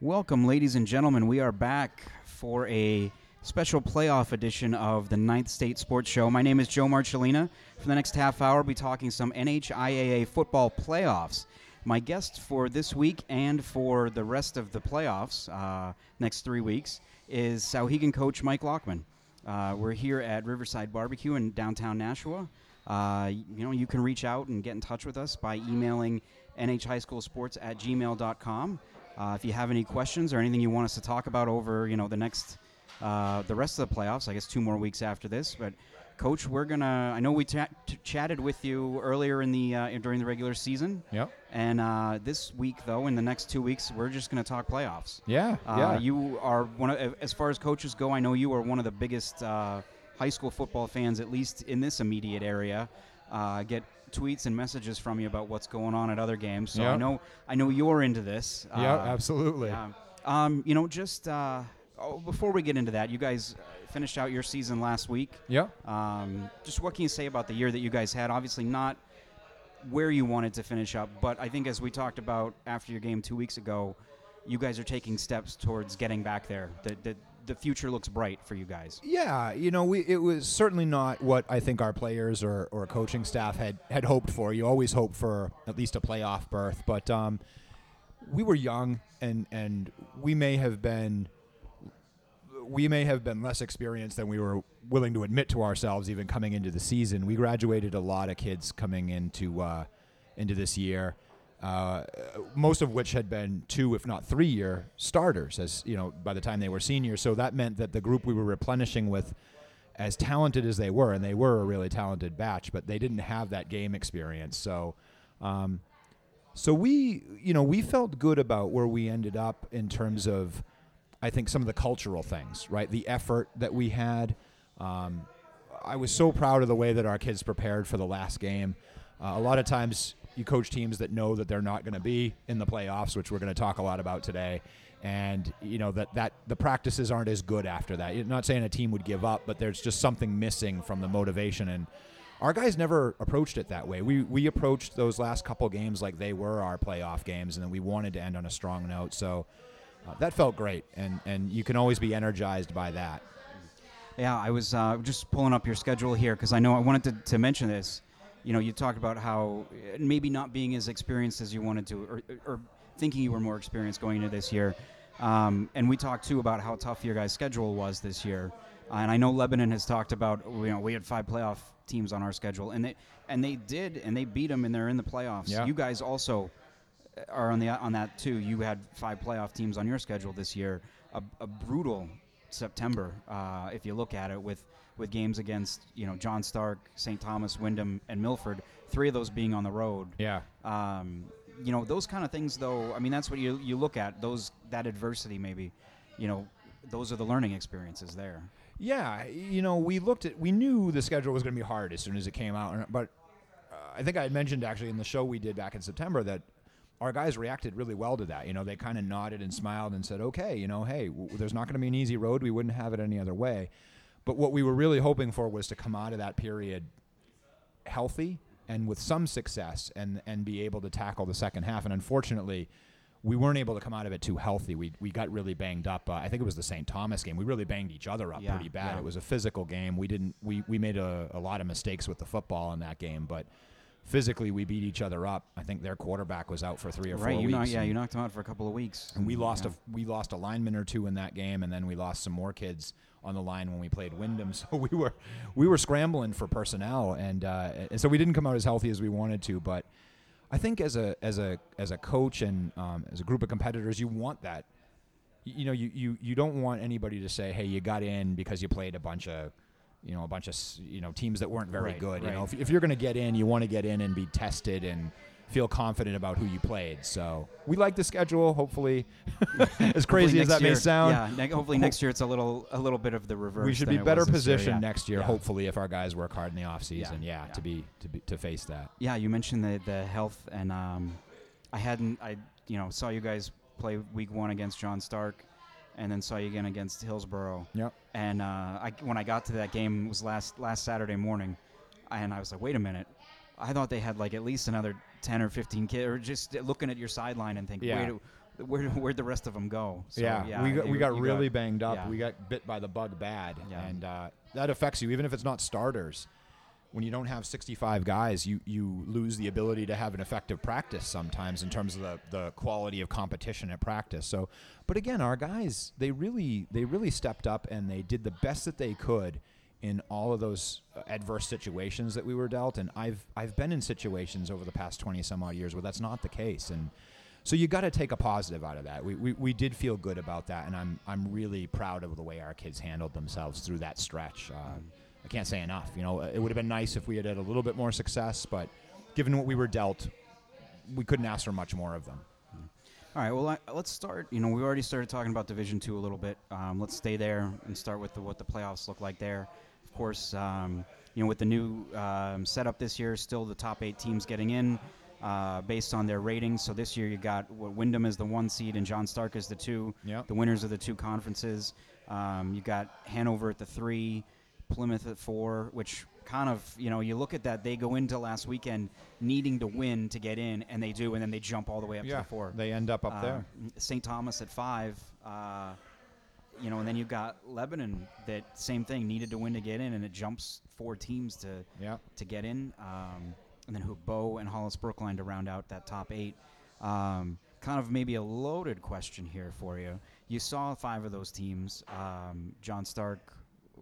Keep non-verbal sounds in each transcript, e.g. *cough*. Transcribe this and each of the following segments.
Welcome, ladies and gentlemen. We are back for a special playoff edition of the Ninth State Sports Show. My name is Joe Marcellina. For the next half hour, we'll be talking some NHIAA football playoffs. My guest for this week and for the rest of the playoffs, uh, next three weeks, is Souhegan coach Mike Lockman. Uh, we're here at Riverside Barbecue in downtown Nashua. Uh, you know, you can reach out and get in touch with us by emailing nhhighschoolsports at gmail.com. Uh, if you have any questions or anything you want us to talk about over, you know, the next, uh, the rest of the playoffs, I guess two more weeks after this. But, Coach, we're gonna. I know we ta- t- chatted with you earlier in the uh, during the regular season. Yep. And uh, this week, though, in the next two weeks, we're just gonna talk playoffs. Yeah. Uh, yeah. You are one of, as far as coaches go. I know you are one of the biggest uh, high school football fans, at least in this immediate area. Uh, get tweets and messages from you about what's going on at other games. So I know I know you're into this. yeah. Uh, absolutely. Um, you know, just uh, oh, before we get into that, you guys finished out your season last week. Yeah. Um, just what can you say about the year that you guys had? Obviously, not where you wanted to finish up, but I think as we talked about after your game two weeks ago, you guys are taking steps towards getting back there. The, the, the future looks bright for you guys. Yeah, you know, we it was certainly not what I think our players or, or coaching staff had, had hoped for. You always hope for at least a playoff berth, but um, we were young and and we may have been we may have been less experienced than we were willing to admit to ourselves even coming into the season. We graduated a lot of kids coming into uh, into this year. Uh, most of which had been two, if not three year starters, as you know, by the time they were seniors. So that meant that the group we were replenishing with, as talented as they were, and they were a really talented batch, but they didn't have that game experience. So, um, so we, you know, we felt good about where we ended up in terms of, I think, some of the cultural things, right? The effort that we had. Um, I was so proud of the way that our kids prepared for the last game. Uh, a lot of times, you coach teams that know that they're not going to be in the playoffs, which we're going to talk a lot about today, and you know that that the practices aren't as good after that. You're not saying a team would give up, but there's just something missing from the motivation and. Our guys never approached it that way. We we approached those last couple games like they were our playoff games, and then we wanted to end on a strong note. So uh, that felt great, and and you can always be energized by that. Yeah, I was uh, just pulling up your schedule here because I know I wanted to, to mention this. You know, you talked about how uh, maybe not being as experienced as you wanted to, or, or thinking you were more experienced going into this year. Um, and we talked too about how tough your guys' schedule was this year. Uh, and I know Lebanon has talked about you know we had five playoff teams on our schedule, and they and they did, and they beat them, and they're in the playoffs. Yeah. You guys also are on the on that too. You had five playoff teams on your schedule this year. A, a brutal September, uh, if you look at it, with with games against you know John Stark, St. Thomas, Windham, and Milford. Three of those being on the road. Yeah. Um, you know those kind of things, though. I mean, that's what you you look at those that adversity. Maybe, you know, those are the learning experiences there. Yeah, you know, we looked at, we knew the schedule was going to be hard as soon as it came out, but uh, I think I had mentioned actually in the show we did back in September that our guys reacted really well to that. You know, they kind of nodded and smiled and said, "Okay, you know, hey, w- there's not going to be an easy road. We wouldn't have it any other way." But what we were really hoping for was to come out of that period healthy and with some success and and be able to tackle the second half. And unfortunately, we weren't able to come out of it too healthy. We we got really banged up. Uh, I think it was the St. Thomas game. We really banged each other up Yeah, pretty bad. yeah. It was a physical game. We didn't we we made a, a lot of mistakes with the football in that game, but physically we beat each other up. I think their quarterback was out for three or right? four You weeks. knocked, yeah, you knocked him out for a couple of weeks. and we lost yeah. a we lost a lineman or two in that game, and then we lost some more kids on the line when we played Windham. *laughs* So we were we were scrambling for personnel, and, uh, and so we didn't come out as healthy as we wanted to. But I think as a as a as a coach and um, as a group of competitors, you want that. You know, you, you you don't want anybody to say, "Hey, you got in because you played a bunch of." You know, a bunch of you know teams that weren't very Right, good. You know, if, if you're going to get in, you want to get in and be tested and feel confident about who you played. So we like the schedule. Hopefully, *laughs* as crazy Hopefully as that may sound, Yeah, ne- hopefully next year it's a little a little bit of the reverse. we should be better this year, positioned yeah. next year. Yeah. Hopefully, if our guys work hard in the off season, Yeah, to be to be to face that. Yeah, you mentioned the the health, and um, I hadn't I you know saw you guys play week one against John Stark, and then saw you again against Hillsboro. Yep. And uh, I, when I got to that game it was last last Saturday morning, and I was like, wait a minute, I thought they had like at least another ten or fifteen kids, or just looking at your sideline and thinking, Yeah. wait, where where'd the rest of them go? So, yeah, we got, you- we got really banged up. yeah. We got bit by the bug bad, Yeah. and uh, that affects you, even if it's not starters. When you don't have 65 guys, you, you lose the ability to have an effective practice sometimes in terms of the, the quality of competition at practice. So, but again, our guys they really they really stepped up and they did the best that they could in all of those uh, adverse situations that we were dealt. And I've I've been in situations over the past 20 some odd years where that's not the case, and so you got to take a positive out of that. We, we, we did feel good about that, and I'm I'm really proud of the way our kids handled themselves through that stretch. Uh, I can't say enough. You know, it would have been nice if we had had a little bit more success, but given what we were dealt, we couldn't ask for much more of them. All right. Well, I, let's start. You know, we already started talking about Division Two a little bit. Um, let's stay there and start with the, what the playoffs look like there. Of course, um, you know, with the new um, setup this year, still the top eight teams getting in uh, based on their ratings. So this year you got what Windham is the one seed and John Stark is the two. Yep. The winners of the two conferences. Um, you got Hanover at the three, Plymouth at four, which kind of you know you look at that they go into last weekend needing to win to get in, and they do, and then they jump all the way up to the four. they end up up there. St. Thomas at five. Uh, you know, and then you've got Lebanon that same thing needed to win to get in, and it jumps four teams to Yeah. to get in. Um, and then Bow and Hollis Brookline to round out that top eight. Um, kind of maybe a loaded question here for you. You saw five of those teams: um, John Stark,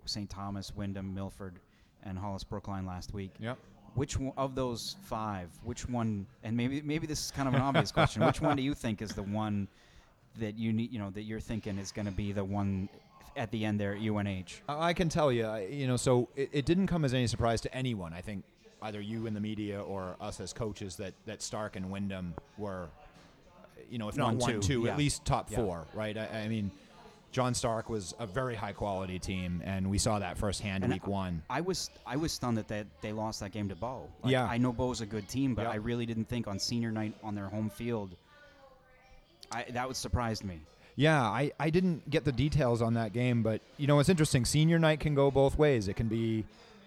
St. Thomas, Windham, Milford, and Hollis Brookline last week. Yep. Which one, of those five? Which one? And maybe maybe this is kind of an obvious question. Which one do you think is the one that you need? You know that you're thinking is going to be the one at the end there at UNH. I can tell you, you know, so it, it didn't come as any surprise to anyone. I think either you in the media or us as coaches that, that Stark and Windham were, you know, if not One, one, two, two, yeah. at least top Yeah. four, right? I, I mean, John Stark was a very high quality team, and we saw that firsthand And week I- one. I was I was stunned that they, they lost that game to Bow. Like, Yeah. I know Bow's a good team, but Yeah. I really didn't think on senior night on their home field. I, that would surprised me. Yeah, I, I didn't get the details on that game, but you know it's interesting. Senior night can go both ways. It can be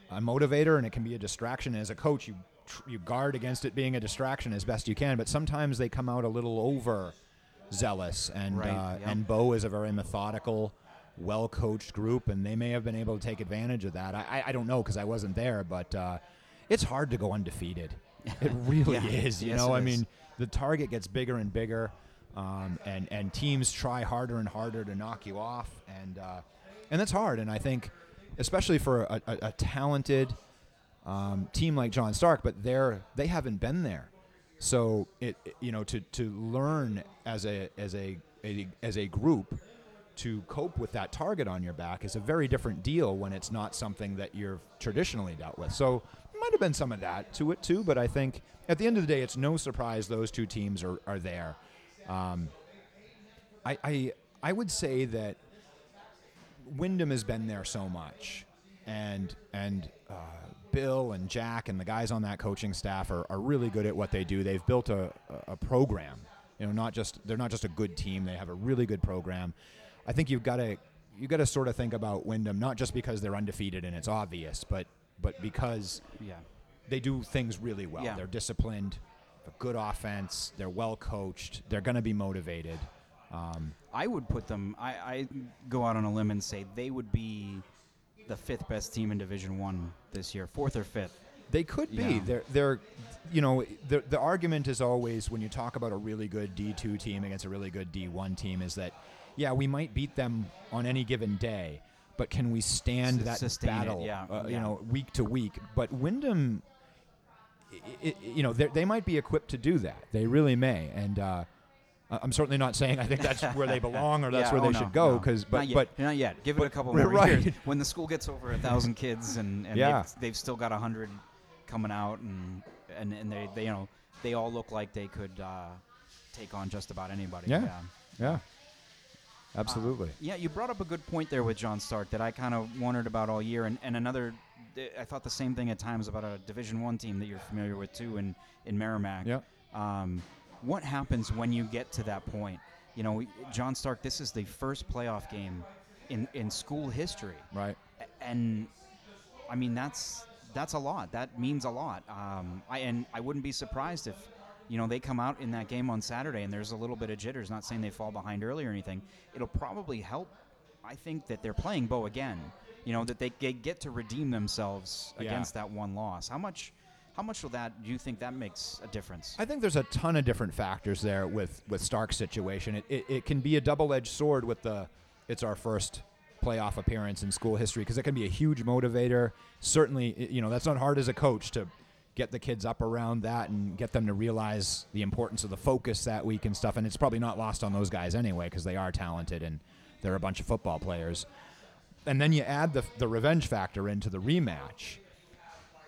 a motivator and it can be a distraction. As a coach, you tr- you guard against it being a distraction as best you can, but sometimes they come out a little over zealous. And Right, uh, yeah. and Bow is a very methodical, well coached group, and they may have been able to take advantage of that. I I, I don't know because I wasn't there, but uh, it's hard to go undefeated. It *laughs* really Yeah. is. You Yes, know, I is. mean, the target gets bigger and bigger, um, and and teams try harder and harder to knock you off, and uh, and that's hard. And I think, especially for a, a, a talented um, team like John Stark, but they're they haven't been there, so it it- you know to to learn as a as a, a as a group to cope with that target on your back is a very different deal when it's not something that you're traditionally dealt with. So might have been some of that to it too, but I think at the end of the day, it's no surprise those two teams are, are there. Um, I, I I would say that Windham has been there so much, and and uh, Bill and Jack and the guys on that coaching staff are, are really good at what they do. They've built a, a program. You know, not just they're not just a good team. They have a really good program. I think you've got to you got to sort of think about Windham not just because they're undefeated and it's obvious, but but because Yeah. they do things really well. Yeah. They're disciplined, a good offense. They're well coached. They're going to be motivated. Um, I would put them. I, I go out on a limb and say they would be the fifth best team in Division One this year, fourth or fifth. They could be. Yeah. They're, they're, you know, the the argument is always when you talk about a really good D two team against a really good D one team is that, yeah, we might beat them on any given day, but can we stand S- that sustain it, battle, yeah, uh, you know, week to week? But Windham, i i you know, they're- might be equipped to do that. They really may, and. Uh, I'm certainly not saying I think that's where they belong or *laughs* that's Yeah, where oh, they no, should go no. because but not yet, but not yet. Give it a couple *laughs* more right. years. When the school gets over a thousand *laughs* kids and, and Yeah. they've, they've still got a hundred coming out and and, and they, they you know they all look like they could uh, take on just about anybody. Yeah. yeah, absolutely. Yeah, you brought up a good point there with John Stark that I kind of wondered about all year, and, and another. I thought the same thing at times about a Division One team that you're familiar with too in in Merrimack. Yeah. Um, what happens when you get to that point? You know, John Stark. This is the first playoff game in in school history, right. And I mean that's that's a lot. That means a lot. Um, I and I wouldn't be surprised if you know, they come out in that game on Saturday and there's a little bit of jitters. Not saying they fall behind early or anything. It'll probably help. I think that they're playing Bow again. You know that they, they get to redeem themselves Yeah. against that one loss. How much? How much will that? Do you think that makes a difference? I think there's a ton of different factors there with with Stark's situation. It, it, it can be a double edged sword with the it's our first playoff appearance in school history because it can be a huge motivator. Certainly, you know that's not hard as a coach to get the kids up around that and get them to realize the importance of the focus that week and stuff. And it's probably not lost on those guys anyway because they are talented and they're a bunch of football players. And then you add the the revenge factor into the rematch.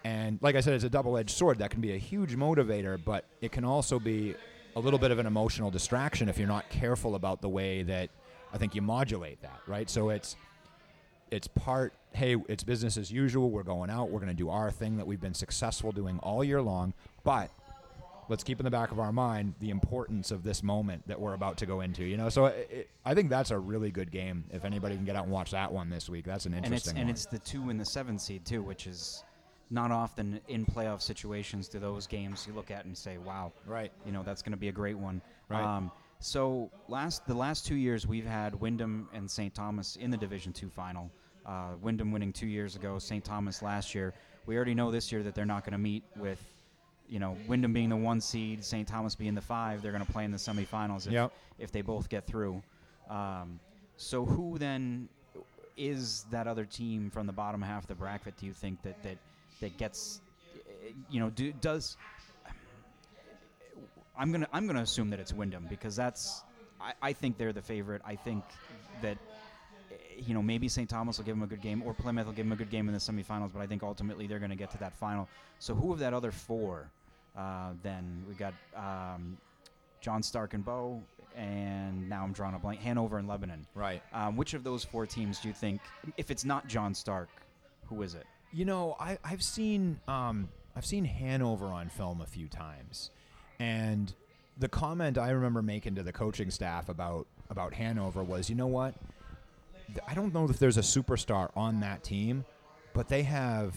And like I said, it's a double edged sword. That can be a huge motivator, but it can also be a little bit of an emotional distraction if you're not careful about the way that I think you modulate that, right? So it's it's part, hey, it's business as usual. We're going out. We're going to do our thing that we've been successful doing all year long. But let's keep in the back of our mind the importance of this moment that we're about to go into. You know, so it, it, I think that's a really good game. If anybody can get out and watch that one this week, that's an and it's interesting and it's the two and the seven seed too, which is not often in playoff situations. Do those games you look at and say, "Wow, right. you know that's going to be a great one." Right. Um, so last the last two years we've had Windham and St. Thomas in the Division Two final. Uh, Windham winning two years ago, St. Thomas last year. We already know this year that they're not going to meet with, you know, Windham being the one seed, St. Thomas being the five. They're going to play in the semifinals if, Yep. if they both get through. Um, so who then is that other team from the bottom half of the bracket? Do you think that that that gets, you know, do, does I'm gonna I'm gonna assume that it's Windham because that's I, I think they're the favorite. I think that you know maybe St. Thomas will give them a good game or Plymouth will give them a good game in the semifinals, but I think ultimately they're going to get to that final. So who of that other four? Uh, then we got um, John Stark and Bow, and now I'm drawing a blank. Hanover and Lebanon. Right. Um, which of those four teams do you think, if it's not John Stark, who is it? You know, I, I've seen um, I've seen Hanover on film a few times, and the comment I remember making to the coaching staff about about Hanover was, you know what? I don't know if there's a superstar on that team, but they have,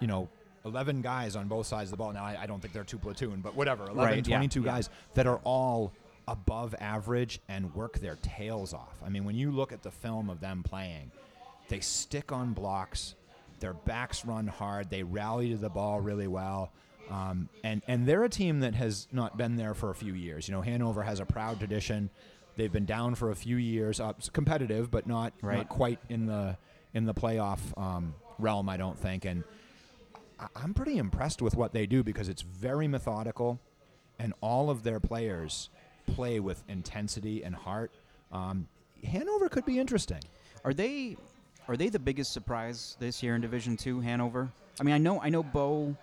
you know, 11 guys on both sides of the ball. Now, I, I don't think they're two platoon, but whatever, 11, Right, 22 yeah. guys that are all above average and work their tails off. I mean, when you look at the film of them playing, they stick on blocks, their backs run hard, they rally to the ball really well. Um, and, and they're a team that has not been there for a few years. You know, Hanover has a proud tradition. They've been down for a few years, uh, competitive, but not, Right. not quite in the in the playoff um, realm, I don't think. And I'm pretty impressed with what they do because it's very methodical, and all of their players play with intensity and heart. Um, Hanover could be interesting. Are they are they the biggest surprise this year in Division Two, Hanover? I mean, I know I know Bow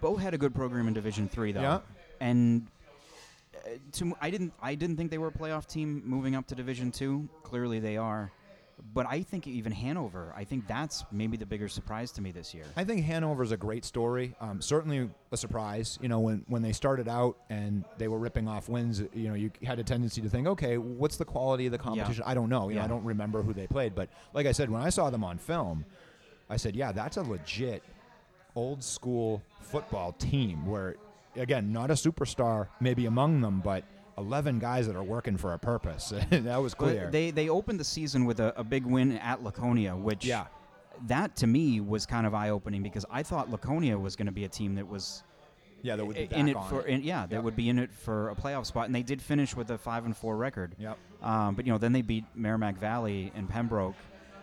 Bow had a good program in Division Three though, Yeah. and uh, to I didn't I didn't think they were a playoff team moving up to Division Two. Clearly they are, but I think even Hanover. I think that's maybe the bigger surprise to me this year. I think Hanover is a great story. Um, certainly a surprise. You know, when when they started out and they were ripping off wins, you know, you had a tendency to think, okay, what's the quality of the competition? I don't know. You know, I don't remember who they played, but like I said, when I saw them on film, I said, yeah, that's a legit old school football team where, again, not a superstar maybe among them, but 11 guys that are working for a purpose. *laughs* that was clear. They they opened the season with a, a big win at Laconia, which Yeah. that to me was kind of eye opening because I thought Laconia was going to be a team that was yeah, that would be in it for it. in, yeah, Yep. would be in it for a playoff spot, and they did finish with a five and four record. Yep. Um, but you know, then they beat Merrimack Valley and Pembroke.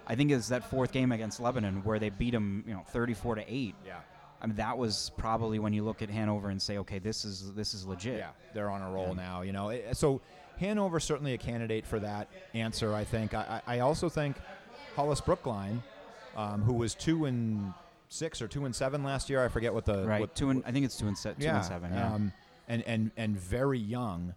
I think it's that fourth game against Lebanon where they beat them, you know, thirty-four to eight. Yeah. I mean, that was probably when you look at Hanover and say, okay, this is this is legit. Yeah, they're on a roll Yeah. now. You know, so Hanover certainly a candidate for that answer. I think. I, I I also think Hollis Brookline, um, who was two and six or two and seven last year. I forget what the Right. what- two and I think it's two and se- two yeah, and seven. Yeah. Um, and and and very young.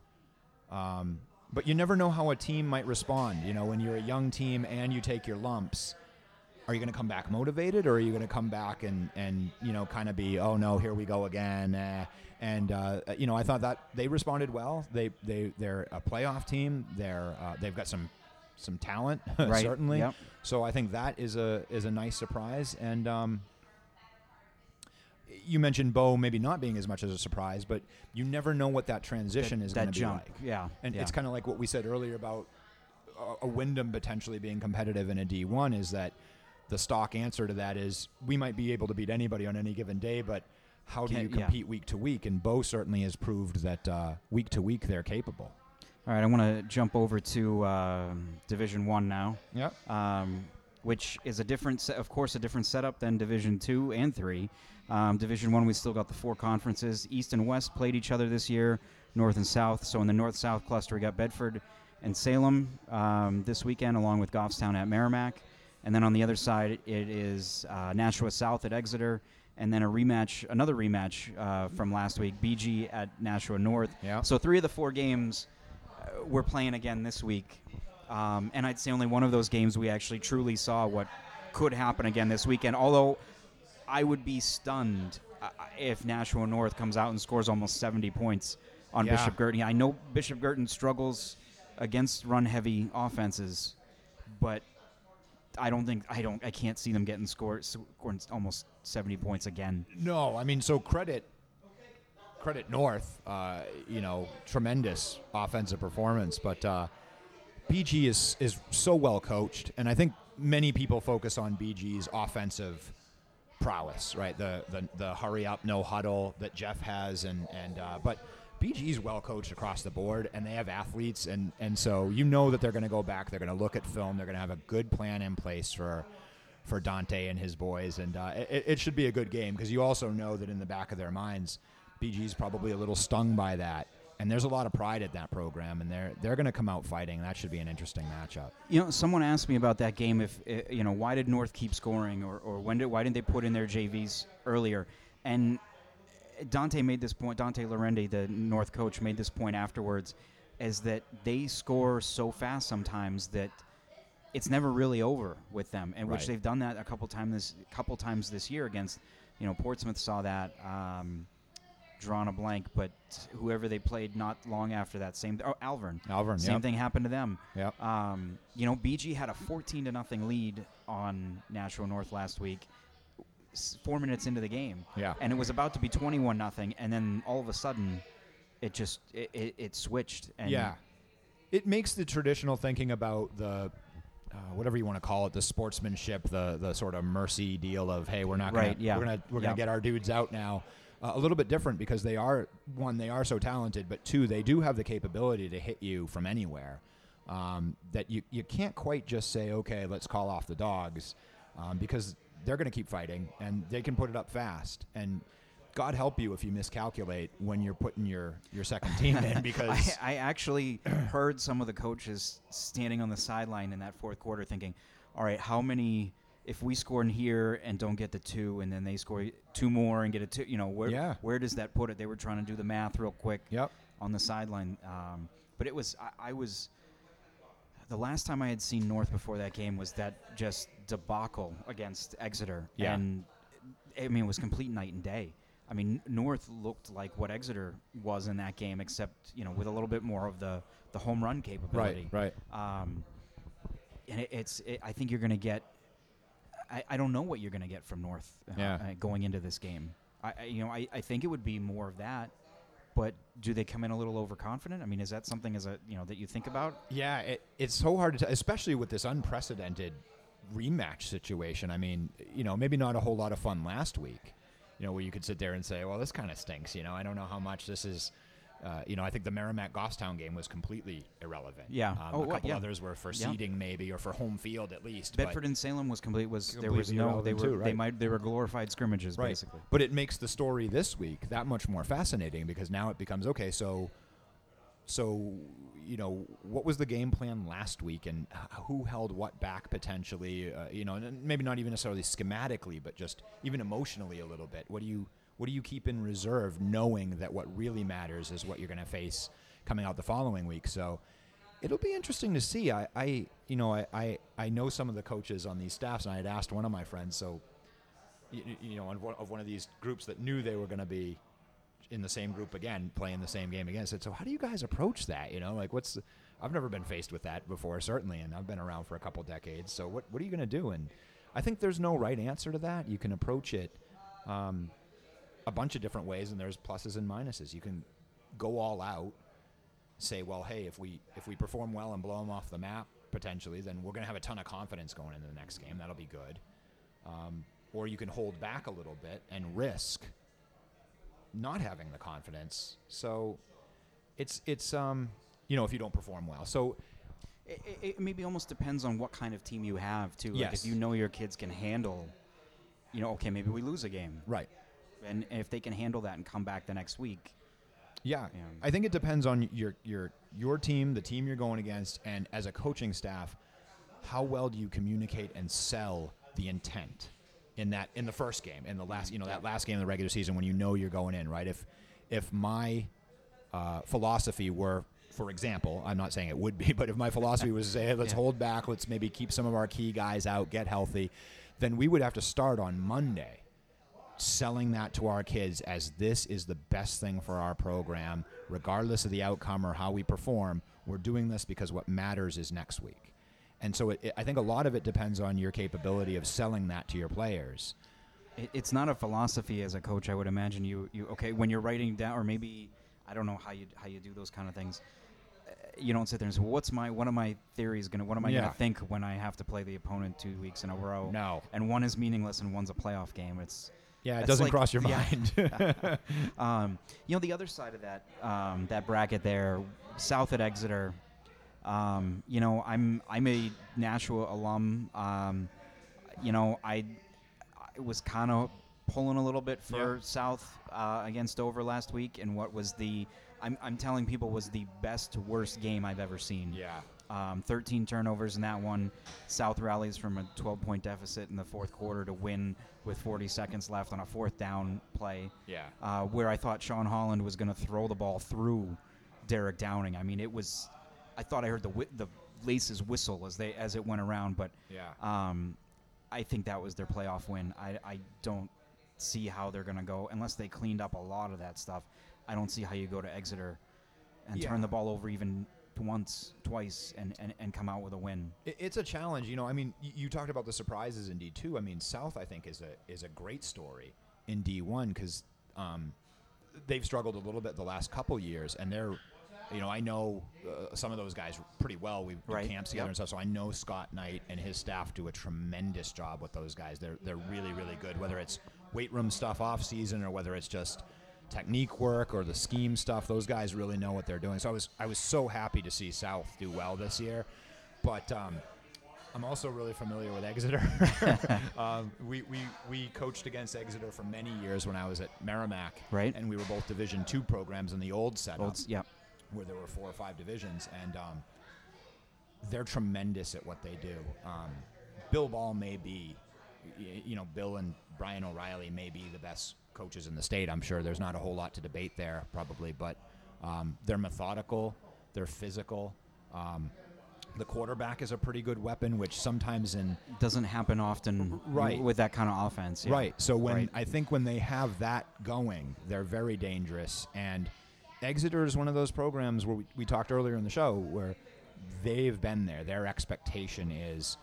Um, but you never know how a team might respond. You know, when you're a young team and you take your lumps. Are you going to come back motivated, or are you going to come back and, and you know kind of be oh no here we go again? Eh. And uh, you know I thought that they responded well. They they they're a playoff team. They're uh, they've got some some talent *laughs* Right, certainly. yep. So I think that is a is a nice surprise. And um, you mentioned Bow maybe not being as much as a surprise, but you never know what that transition that, is going to be like. Yeah, And yeah. it's kind of like what we said earlier about a, a Windham potentially being competitive in a D1 is that the stock answer to that is we might be able to beat anybody on any given day, but how do you yeah. compete week to week? And Bow certainly has proved that uh, week to week they're capable. All right, I want to jump over to um Division One now. Yep. um, which is a different, se- of course, a different setup than Division Two and Three. Um, Division One, we still got the four conferences. East and West played each other this year, North and South. So in the North-South cluster, we got Bedford and Salem um, this weekend, along with Goffstown at Merrimack. And then on the other side, it is uh, Nashua South at Exeter, and then a rematch, another rematch uh, from last week, BG at Nashua North. Yeah. So three of the four games uh, we're playing again this week. Um, and I'd say only one of those games we actually truly saw what could happen again this weekend. Although I would be stunned uh, if Nashua North comes out and scores almost 70 points on Yeah. Bishop Guertin. I know Bishop Guertin struggles against run-heavy offenses, but I don't think I don't I can't see them getting scored scoring almost 70 points again. No, I mean, so credit credit North, uh, you know, tremendous offensive performance, but uh, BG is is so well coached, and I think many people focus on BG's offensive prowess, right? The the, the hurry up, no huddle that Jeff has, and and uh, but. BG's well coached across the board, and they have athletes, and, and so you know that they're going to go back. They're going to look at film. They're going to have a good plan in place for for Dante and his boys, and uh, it, it should be a good game because you also know that in the back of their minds, BG's probably a little stung by that, and there's a lot of pride at that program, and they're they're going to come out fighting. That should be an interesting matchup. You know, someone asked me about that game. If uh, you know, why did North keep scoring, or, or when did why didn't they put in their JVs earlier? And Dante made this point. Dante Lorendi, the North coach, made this point afterwards, is that they score so fast sometimes that it's never really over with them, and which they've done that a couple times this couple times this year against, you know, Portsmouth saw that. Um, drawn a blank, but whoever they played not long after that, same oh Alvirne, Alvirne, same yep. thing happened to them. Yep. Um, you know, BG had a 14 to nothing lead on Nashua North last week, four minutes into the game. Yeah. And it was about to be 21 nothing, and then all of a sudden, it just it, it, it switched. And yeah, it makes the traditional thinking about the uh, whatever you want to call it, the sportsmanship, the the sort of mercy deal of hey, we're not gonna, Right, yeah. we're gonna we're Yeah. gonna get our dudes out now. Uh, a little bit different because they are one, they are so talented, but two, they do have the capability to hit you from anywhere. Um, that you you can't quite just say okay, let's call off the dogs, um, because they're going to keep fighting and they can put it up fast and. God help you if you miscalculate when you're putting your, your second team in *laughs* because I, I actually *clears throat* heard some of the coaches standing on the sideline in that fourth quarter thinking, all right, how many, if we score in here and don't get the two, and then they score two more and get a two, you know, where, Yeah. where does that put it? They were trying to do the math real quick Yep. on the sideline. Um, but it was, I, I was, the last time I had seen North before that game was that just debacle against Exeter. Yeah. And I mean, it was complete night and day. I mean, North looked like what Exeter was in that game, except you know with a little bit more of the the home run capability. right. Um, and it, it's, it, I think you're going to get. I, I don't know what you're going to get from North uh, Yeah. uh, going into this game. I, I you know I, I think it would be more of that, but do they come in a little overconfident? I mean, is that something as a you know that you think about? Yeah, it, it's so hard to tell, especially with this unprecedented rematch situation. I mean, you know, maybe not a whole lot of fun last week, you know, where you could sit there and say, well, this kind of stinks. You know, I don't know how much this is. Uh, you know, I think the Merrimack Goffstown game was completely irrelevant. Yeah. Um, Oh, a what- couple yeah. others were for Yeah. seeding, maybe, or for home field at least. but- Bedford and Salem was complete. Was there was no they were too, they might they were glorified scrimmages right. basically. But it makes the story this week that much more fascinating because now it becomes okay. So, so you know, what was the game plan last week, and who held what back potentially? Uh, you know, and maybe not even necessarily schematically, but just even emotionally a little bit. What do you what do you keep in reserve, knowing that what really matters is what you're going to face coming out the following week? So. It'll be interesting to see. I, I you know, I, I, I know some of the coaches on these staffs, and I had asked one of my friends, so you, you know, of one- of these groups that knew they were going to be in the same group again, playing the same game again. I said, so how do you guys approach that? You know, like what's I've never been faced with that before, certainly, and I've been around for a couple decades. So what what are you going to do? And I think there's no right answer to that. You can approach it. Um, a bunch of different ways, and there's pluses and minuses. You can go all out, say, well, hey, if we if we perform well and blow them off the map potentially, then we're going to have a ton of confidence going into the next game. That'll be good. Um, or you can hold back a little bit and risk not having the confidence. So it's it's um you know if you don't perform well. So It, it, it maybe almost depends on what kind of team you have too. Like Yes. if you know your kids can handle, you know, okay, maybe we lose a game, right. And if they can handle that and come back the next week, Yeah. Yeah. I think it depends on your your your team, the team you're going against, and as a coaching staff, how well do you communicate and sell the intent in that in the first game, in the last you know that last game of the regular season when you know you're going in, right? If if my uh, philosophy were, for example, I'm not saying it would be, *laughs* but if my philosophy was to say, hey, let's Yeah. hold back, let's maybe keep some of our key guys out, get healthy, then we would have to start on Monday selling that to our kids as this is the best thing for our program, regardless of the outcome or how we perform. We're doing this because what matters is next week. And so it, it- I think a lot of it depends on your capability of selling that to your players. it, it's not a philosophy as a coach. I would imagine you you okay when you're writing down, or maybe I don't know how you how you do those kind of things. Uh, You don't sit there and say, well, "What's my one of my theories gonna? What am I Yeah. gonna think when I have to play the opponent two weeks in a row?" No. and one is meaningless and one's a playoff game. It's Yeah, it doesn't like- cross your yeah. mind. *laughs* *laughs* um, you know the other side of that um, that bracket there, south at Exeter. Um, you know, I'm I'm a Nashua alum. Um, you know, I I was kind of pulling a little bit for Yeah. South uh, against Dover last week, and what was the I'm I'm telling people was the best worst game I've ever seen. yeah. Um, 13 turnovers in that one. South rallies from a 12 point deficit in the fourth quarter to win with 40 seconds left on a fourth down play. Yeah. Uh, where I thought Sean Holland was going to throw the ball through Derek Downing. I mean, it was. I thought I heard the whi- the laces whistle as they as it went around, but Yeah. um, I think that was their playoff win. I, I don't see how they're going to go unless they cleaned up a lot of that stuff. I don't see how you go to Exeter and turn the ball over even once, twice, and, and, and come out with a win. It's a challenge, you know. I mean, you talked about the surprises in D two. I mean, South I think is a is a great story in D one because um, they've struggled a little bit the last couple years, and they're, you know, I know uh, some of those guys pretty well. We do Right. camps together Yep. and stuff, so I know Scott Knight and his staff do a tremendous job with those guys. They're they're really really good, whether it's weight room stuff off season or whether it's just technique work or the scheme stuff. Those guys really know what they're doing. So I was I was so happy to see South do well this year, but. Um, I'm also really familiar with Exeter. *laughs* *laughs* um, we, we, we coached against Exeter for many years when I was at Merrimack. Right. And we were both Division two programs in the old setup Old, yeah. where there were four or five divisions. And um, they're tremendous at what they do. Um, Bill Ball may be, you know, Bill and Brian O'Reilly may be the best coaches in the state. I'm sure there's not a whole lot to debate there, probably, but um, they're methodical, they're physical. Um, the quarterback is a pretty good weapon, which sometimes in Doesn't happen often Right. with that kind of offense. yeah. Right. So when Right. I think when they have that going, they're very dangerous. And Exeter is one of those programs where we, we talked earlier in the show where they've been there. Their expectation is,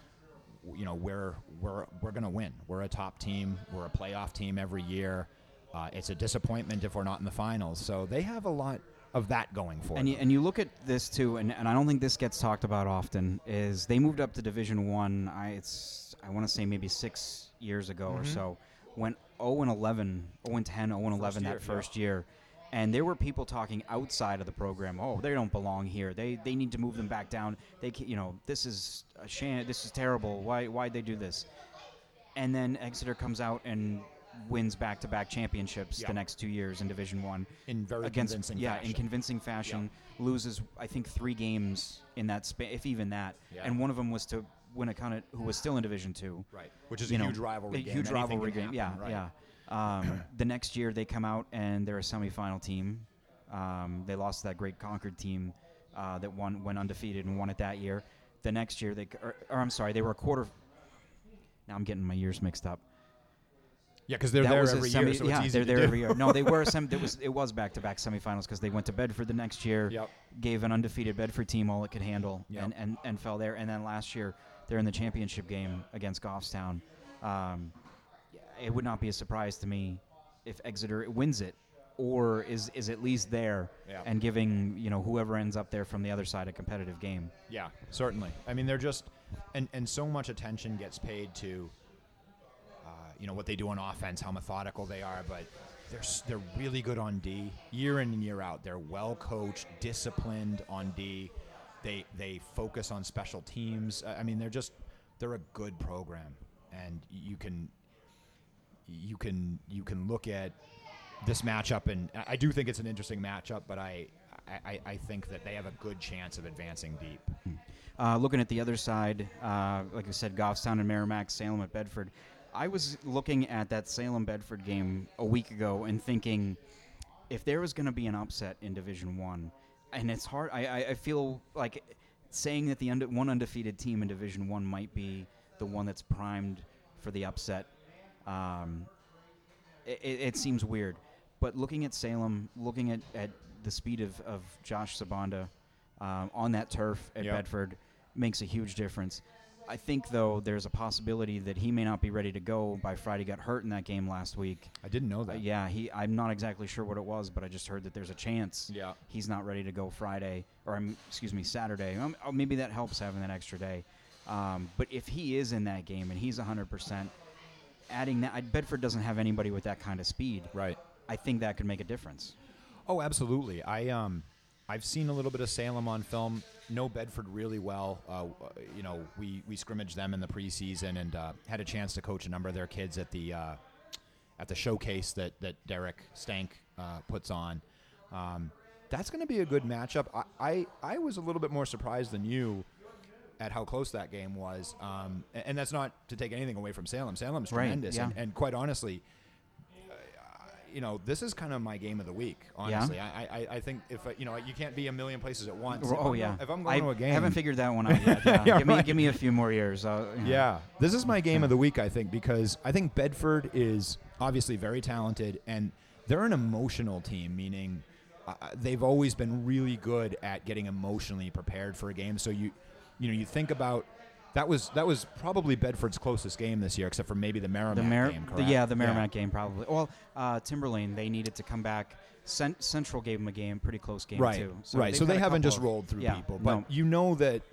you know, we're we're we're going to win. We're a top team. We're a playoff team every year. Uh, it's a disappointment if we're not in the finals. So they have a lot of that going for And them. you, and you look at this too, and, and I don't think this gets talked about often. Is they moved up to Division One? I it's I want to say maybe six years ago or Mhm. so. Went 0 and 11, 0 and 10, 0 and 11 year, that yeah. first year, and there were people talking outside of the program. Oh, they don't belong here. They they need to move them back down. They you know this is a sham. This is terrible. Why why'd they do this? And then Exeter comes out and wins back-to-back championships Yeah. the next two years in Division One in very against convincing yeah fashion. in convincing fashion loses I think three games in that span if even that Yeah. and one of them was to Winnacunnet who was still in Division Two right. Which is a know, huge rivalry a game. huge Anything rivalry game yeah right. yeah um, the next year they come out and they're a semifinal team um, they lost that great Concord team uh, that won went undefeated and won it that year the next year they or, or I'm sorry they were a quarter now I'm getting my years mixed up Yeah, because they're that there every semi- year, so yeah, they're there do. every year. No, they were *laughs* it was it was back to back semifinals because they went to Bedford the next year, Yep. gave an undefeated Bedford team all it could handle, Yep. and, and and fell there. And then last year they're in the championship game against Goffstown. Um, it would not be a surprise to me if Exeter wins it, or is is at least there Yeah. and giving you know whoever ends up there from the other side a competitive game. Yeah, certainly. I mean, they're just, and and so much attention gets paid to, uh, you know, what they do on offense, how methodical they are, but they're they're really good on D, year in and year out. They're well coached, disciplined on D. They they focus on special teams. I I mean, they're just they're a good program, and you can you can you can look at this matchup, and I- do think it's an interesting matchup, but I. I, I think that they have a good chance of advancing deep. Uh, looking at the other side, uh, like I said, Goffstown and Merrimack, Salem at Bedford. I was looking at that Salem Bedford game a week ago and thinking, if there was going to be an upset in Division One, and it's hard. I, I, I feel like saying that the one undefeated team in Division One might be the one that's primed for the upset. Um, it, it, seems weird, but looking at Salem, looking at, at the speed of, of Josh Sabanda um, on that turf at Yep. Bedford makes a huge difference. I think though there's a possibility that he may not be ready to go by Friday. Got hurt in that game last week. I didn't know Uh, that. yeah, he. I'm not exactly sure what it was, but I just heard that there's a chance Yeah. he's not ready to go Friday, or um, excuse me, Saturday. Um, oh, maybe that helps having that extra day. Um, but if he is in that game and he's 100%, adding that, I- Bedford doesn't have anybody with that kind of speed. Right. I think that could make a difference. Oh, absolutely. I um, I've seen a little bit of Salem on film. Know Bedford really well. Uh, you know, we we scrimmaged them in the preseason and uh, had a chance to coach a number of their kids at the uh, at the showcase that that Derek Stank uh, puts on. Um, that's going to be a good matchup. I, I I was a little bit more surprised than you at how close that game was. Um, a- and, that's not to take anything away from Salem. Salem's Right, tremendous, and, yeah. and quite honestly, you know, this is kind of my game of the week. Honestly, I, I, I think if uh, you know, you can't be a million places at once. Oh I'm yeah. if I'm going I to a game, I haven't figured that one *laughs* out yet. Yeah. Yeah, give me right. give me a few more years. Uh, you know. Yeah, this is my game of the week. I think because I think Bedford is obviously very talented, and they're an emotional team. Meaning, uh, they've always been really good at getting emotionally prepared for a game. So you, you know, you think about. That was that was probably Bedford's closest game this year, except for maybe the Merrimack The Mer- game. the- yeah, the Merrimack game probably. Well, uh, Timberlane they needed to come back. Cent- Central gave them a game, pretty close game right, too. right. So they haven't just of- rolled through yeah, people, but no. you know that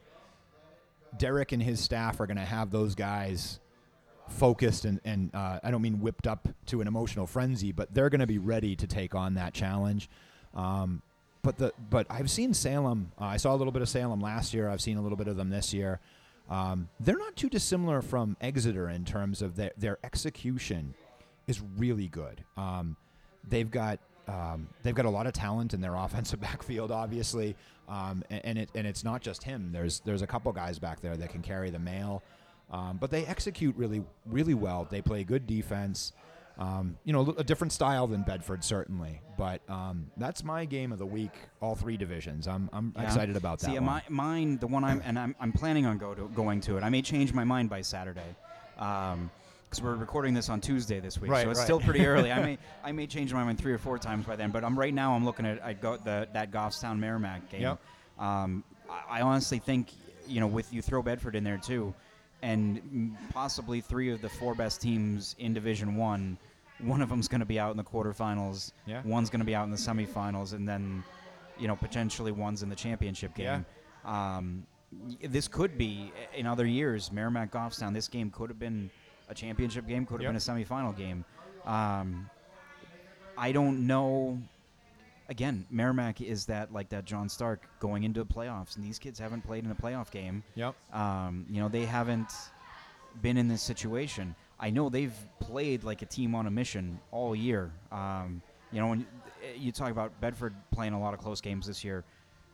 Derek and his staff are going to have those guys focused and, and uh, I don't mean whipped up to an emotional frenzy, but they're going to be ready to take on that challenge. Um, but the but I've seen Salem. Uh, I saw a little bit of Salem last year. I've seen a little bit of them this year. Um, they're not too dissimilar from Exeter in terms of their their execution is really good. Um, they've got um, they've got a lot of talent in their *laughs* offensive backfield, obviously, um, and, and it and it's not just him. There's there's a couple guys back there that can carry the mail, um, but they execute really really well. They play good defense. Um, you know, a different style than Bedford certainly, but um, that's my game of the week. All three divisions. I'm I'm Yeah. excited about that. See, my, mine, the one I'm and I'm, I'm planning on go to, going to it. I may change my mind by Saturday, because we're recording this on Tuesday this week, Right, so it's right. still pretty *laughs* early. I may I may change my mind three or four times by then. But I'm right now I'm looking at I go the that Goffstown Merrimack game. Yep. Um, I, I honestly think you know with you throw Bedford in there too, and possibly three of the four best teams in Division One. One of them's going to be out in the quarterfinals. Yeah. One's going to be out in the semifinals, and then, you know, potentially one's in the championship game. Um, this could be in other years. Merrimack Goffstown. This game could have been a championship game. Could have Yep. been a semifinal game. Um, I don't know. Again, Merrimack is that like that John Stark going into the playoffs, and these kids haven't played in a playoff game. Yep. Um, you know, they haven't been in this situation. I know they've played like a team on a mission all year. Um, you know, when you, you talk about Bedford playing a lot of close games this year,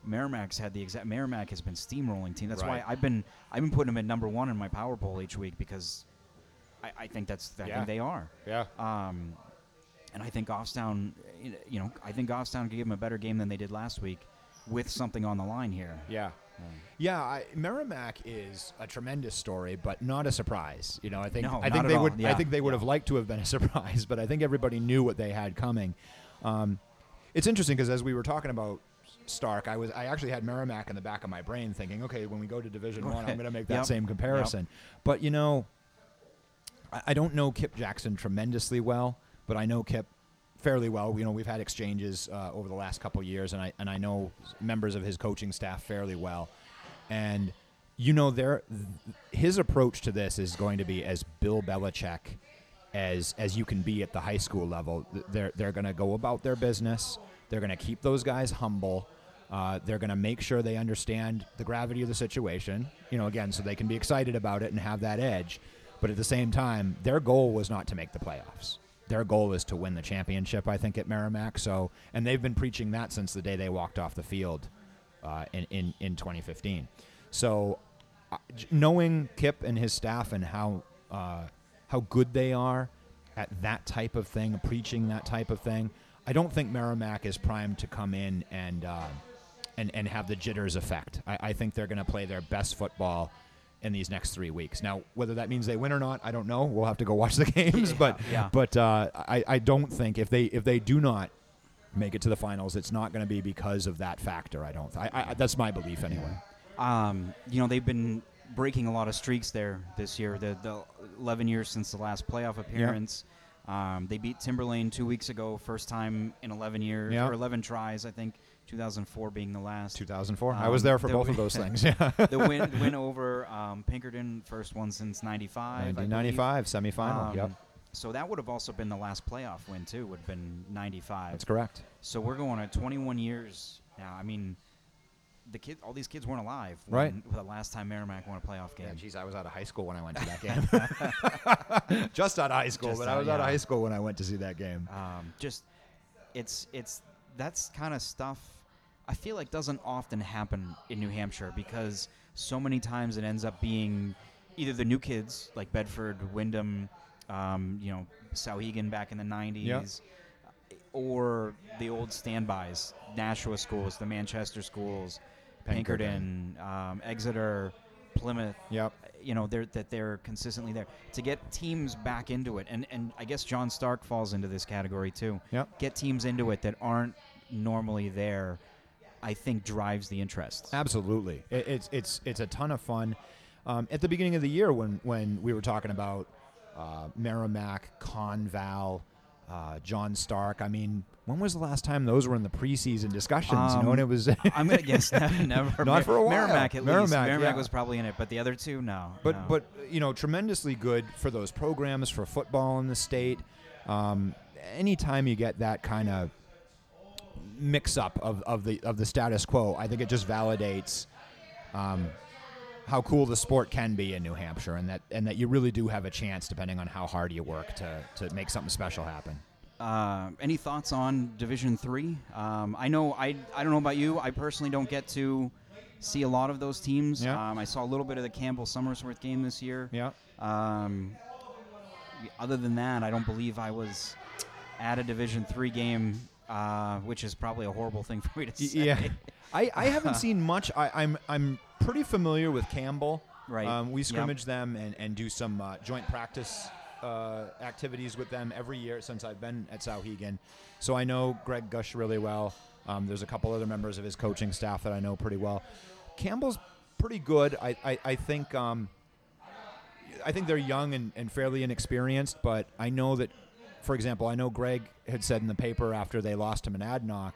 Merrimack's had the exact. Merrimack has been steamrolling team. That's Right. why I've been I've been putting them at number one in my power poll each week because I, I think that's I Yeah. think they are. Yeah. Um, and I think Goffstown, you know, I think Goffstown could give them a better game than they did last week, with something on the line here. Yeah. Yeah, I, Merrimack is a tremendous story, but not a surprise. You know, I think No, I think they all. would I think they would Yeah. have liked to have been a *laughs* surprise, but I think everybody knew what they had coming. Um, it's interesting because as we were talking about Stark, I was I actually had Merrimack in the back of my brain, thinking, okay, when we go to Division One, I'm *laughs* going to make that Yep. same comparison. But you know, I, I don't know Kip Jackson tremendously well, but I know Kip fairly well. You know, we've had exchanges uh, over the last couple years, and I and I know members of his coaching staff fairly well. And you know, their his approach to this is going to be as Bill Belichick as as you can be at the high school level. They're they're going to go about their business. They're going to keep those guys humble. Uh, they're going to make sure they understand the gravity of the situation. You know, again, so they can be excited about it and have that edge. But at the same time, their goal was not to make the playoffs. Their goal is to win the championship. I think at Merrimack. So, and they've been preaching that since the day they walked off the field uh, in, in in 2015. So, uh, knowing Kip and his staff and how uh, how good they are at that type of thing, preaching that type of thing, I don't think Merrimack is primed to come in and uh, and and have the jitters effect. I, I think they're going to play their best football in these next three weeks. Now, whether that means they win or not, I don't know. We'll have to go watch the *laughs* games. But yeah. but uh, I I don't think if they if they do not make it to the finals, it's not going to be because of that factor. I don't. I, I that's my belief anyway. Um, you know, they've been breaking a lot of streaks there this year. The, the 11 years since the last playoff appearance. Um, they beat Timberlane two weeks ago, first time in 11 years, Yeah. or 11 tries, I think. 2004 being the last. 2004. I Um, was there for the both wi- of those *laughs* things. Yeah. the win, win *laughs* over um, Pinkerton, first one since 95. I believe. 1995 semifinal. Um, yep, So that would have also been the last playoff win too. Would have been 95. that's correct. So we're going at 21 years now. I mean, the kid, all these kids weren't alive. Right. The last time Merrimack won a playoff game. Yeah, geez, I was out of high school when I went to that *laughs* game. Just out of high school, Just but I out, was out of high school when I went to see that game. um, just it's it's that's kind of stuff I feel like doesn't often happen in New Hampshire because so many times it ends up being either the new kids like Bedford, Windham, um, you know, Souhegan back in the '90s, or the old standbys, Nashua schools, the Manchester schools, Pinkerton. Pinkerton, um, Exeter, Plymouth Yep. you know they're that they're consistently there to get teams back into it and and I guess John Stark falls into this category too Yep. get teams into it that aren't normally there I think drives the interest Absolutely, it, it's it's it's a ton of fun. Um, at the beginning of the year, when when we were talking about uh, Merrimack, Conval, uh, John Stark, I mean, when was the last time those were in the preseason discussions? you know, and it was. *laughs* I'm gonna guess *laughs* never, Not for a while. Merrimack at least Merrimack, Merrimack yeah. was probably in it but the other two no but no. but you know tremendously good for those programs for football in the state. Um, anytime you get that kind of mix up of, of the of the status quo, I think it just validates um, how cool the sport can be in New Hampshire, and that and that you really do have a chance, depending on how hard you work, to to make something special happen. Uh, any thoughts on Division Three? Um, I know I I don't know about you. I personally don't get to see a lot of those teams. Yeah. Um, I saw a little bit of the Campbell Somersworth game this year. Yeah. Um, other than that, I don't believe I was at a Division Three game, uh, which is probably a horrible thing *laughs* for me to say. Yeah. *laughs* I, I haven't seen much. I, I'm I'm pretty familiar with Campbell. Right. Um, we Yep. scrimmage them and, and do some uh, joint practice uh, activities with them every year since I've been at Souhegan. So I know Greg Gush really well. Um, there's a couple other members of his coaching staff that I know pretty well. Campbell's pretty good. I, I, I think um, I think they're young and, and fairly inexperienced, but I know that, for example, I know Greg had said in the paper after they lost him to Monadnock,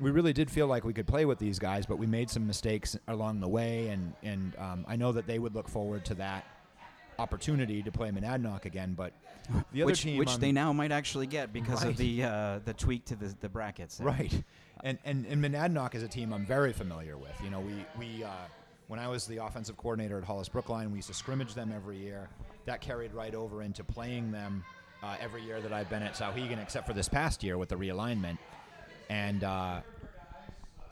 we really did feel like we could play with these guys, but we made some mistakes along the way, and and um, I know that they would look forward to that opportunity to play Monadnock again. But the other which team, which they now might actually get because Right. of the uh, the tweak to the the brackets. Right. And, and and Monadnock is a team I'm very familiar with. You know, we we uh, when I was the offensive coordinator at Hollis Brookline, we used to scrimmage them every year. That carried right over into playing them uh, every year that I've been at Souhegan, except for this past year with the realignment. And uh,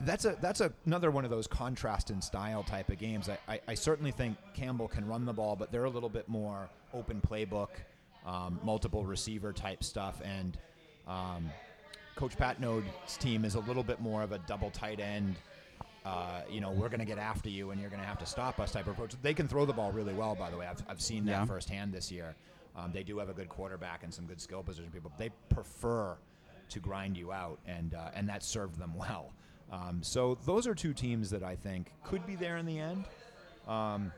that's a that's a, another one of those contrast in style type of games. I, I, I certainly think Campbell can run the ball, but they're a little bit more open playbook, um, multiple receiver type stuff, and um, Coach Pat Node's team is a little bit more of a double tight end. Uh, you know, we're going to get after you, and you're going to have to stop us type of approach. They can throw the ball really well, by the way. I've, I've seen that Yeah. firsthand this year. Um, they do have a good quarterback and some good skill position people. They prefer to grind you out, and uh, and that served them well. Um, so those are two teams that I think could be there in the end. Um,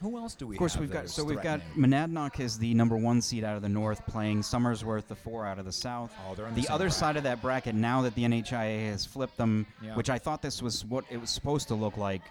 Who else do we? Of course, have we've got so we've got? Monadnock is the number one seed out of the north, playing Somersworth, the four out of the south. Oh, they're the same other bracket. side of that bracket now that the NHIA has flipped them, Yeah. which I thought this was what it was supposed to look like.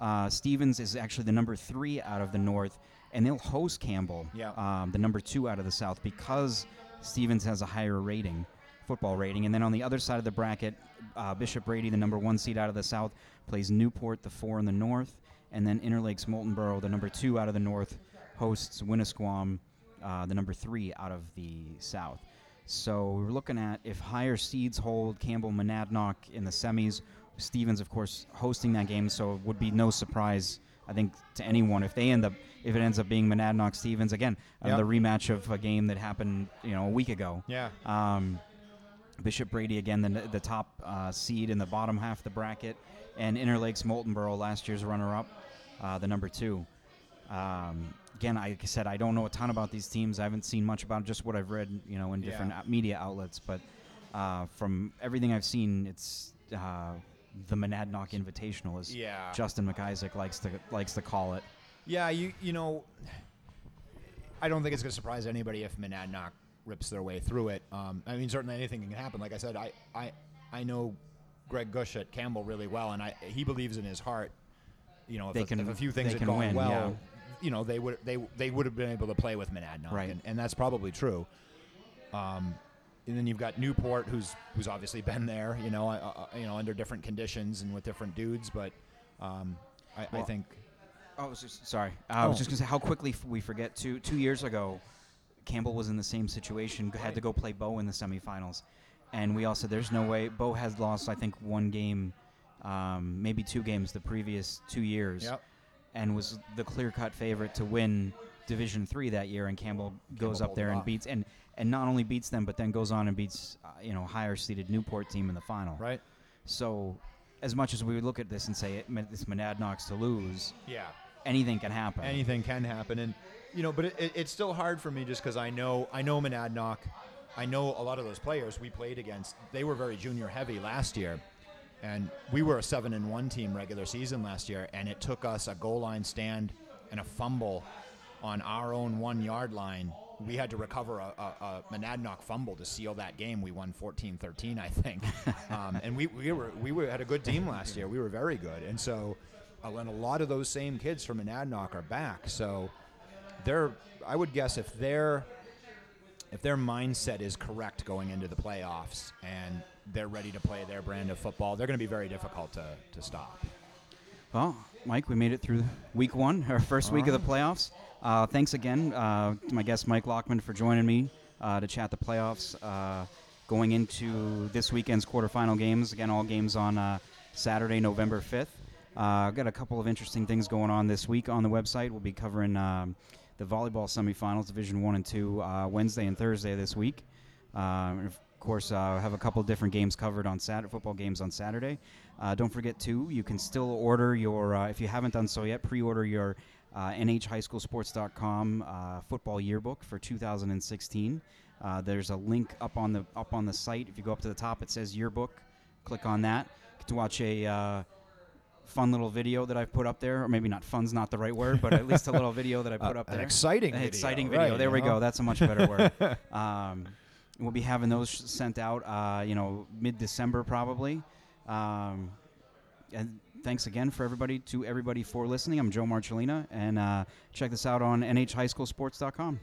Uh, Stevens is actually the number three out of the north, and they'll host Campbell, Yeah. um, the number two out of the south, because Stevens has a higher rating, football rating. And then on the other side of the bracket, uh, Bishop Brady, the number one seed out of the south, plays Newport, the four in the north, and then Interlakes Moultonborough, the number two out of the north, hosts Winnisquam, uh, the number three out of the south. So we're looking at if higher seeds hold Campbell Monadnock in the semis. Stevens, of course, hosting that game, so it would be no surprise, I think, to anyone if they end up if it ends up being Monadnock Stevens again, Yep. another rematch of a game that happened, you know, a week ago. Yeah. Um, Bishop Brady again, the, the top uh, seed in the bottom half of the bracket, and Interlakes Moultonborough, last year's runner-up, uh, the number two. Um, again, like I said, I don't know a ton about these teams. I haven't seen much about just what I've read, you know, in different Yeah. uh, media outlets. But uh, from everything I've seen, it's uh, the Monadnock Invitational, as Yeah. Justin McIsaac likes to likes to call it. Yeah, you you know, I don't think it's going to surprise anybody if Monadnock rips their way through it. Um, I mean, certainly anything can happen. Like I said, I I, I know Greg Gush at Campbell really well, and I he believes in his heart. You know, if, They a, can- if a few things had can gone win, well, yeah. you know, they would they they would have been able to play with Monadnock, Right. and, and that's probably true. Um, and then you've got Newport, who's who's obviously been there, you know, uh, uh, you know, under different conditions and with different dudes, but um, I, I think Oh, I was just, sorry. Uh, I was Oh. just going to say how quickly f- we forget. Two two years ago, Campbell was in the same situation. Had to go play Bow in the semifinals, and we all said there's no way. Bow has lost, I think, one game, um, maybe two games the previous two years, Yep. and was the clear-cut favorite to win Division Three that year. And Campbell goes Campbell up there and off. beats and and not only beats them, but then goes on and beats uh, you know higher-seeded Newport team in the final. right. So, as much as we would look at this and say it, it's Monadnock's to lose, Yeah. anything can happen. anything can happen and you know but it, it, it's still hard for me just because i know i know monadnock i know a lot of those players we played against they were very junior heavy last year and we were a seven and one team regular season last year and it took us a goal line stand and a fumble on our own one yard line we had to recover a, a, a monadnock fumble to seal that game we won 14-13 i think *laughs* um, and we, we were we were had a good team last year we were very good and so uh, and a lot of those same kids from Monadnock are back. So they're I would guess if their if their mindset is correct going into the playoffs and they're ready to play their brand of football, they're going to be very difficult to, to stop. Well, Mike, we made it through week one, our first week of the playoffs. Uh, thanks again uh, to my guest Mike Lockman for joining me uh, to chat the playoffs. Uh, going into this weekend's quarterfinal games, again, all games on uh, Saturday, November 5th. Uh, I've got a couple of interesting things going on this week on the website. We'll be covering um, the volleyball semifinals, Division One and Two, uh, Wednesday and Thursday this week. Course, uh, have a couple different games covered on Saturday, football games on Saturday. Uh, don't forget too, you can still order your, uh, if you haven't done so yet, pre-order your uh, NHHighSchoolSports.com uh, football yearbook for 2016. Uh, there's a link up on the up on the site. If you go up to the top, it says yearbook. Click on that Get to watch a uh, fun little video that I've put up there, or maybe not fun's not the right word, but at least a little *laughs* video that I put Uh, up an there. exciting An video, exciting right, video. there we know? go. That's a much better word. *laughs* Um, we'll be having those sent out, uh, you know, mid-December probably. Um, and thanks again for everybody to everybody for listening. I'm Joe Marcellina, and uh, check this out on NHHighSchoolSports.com.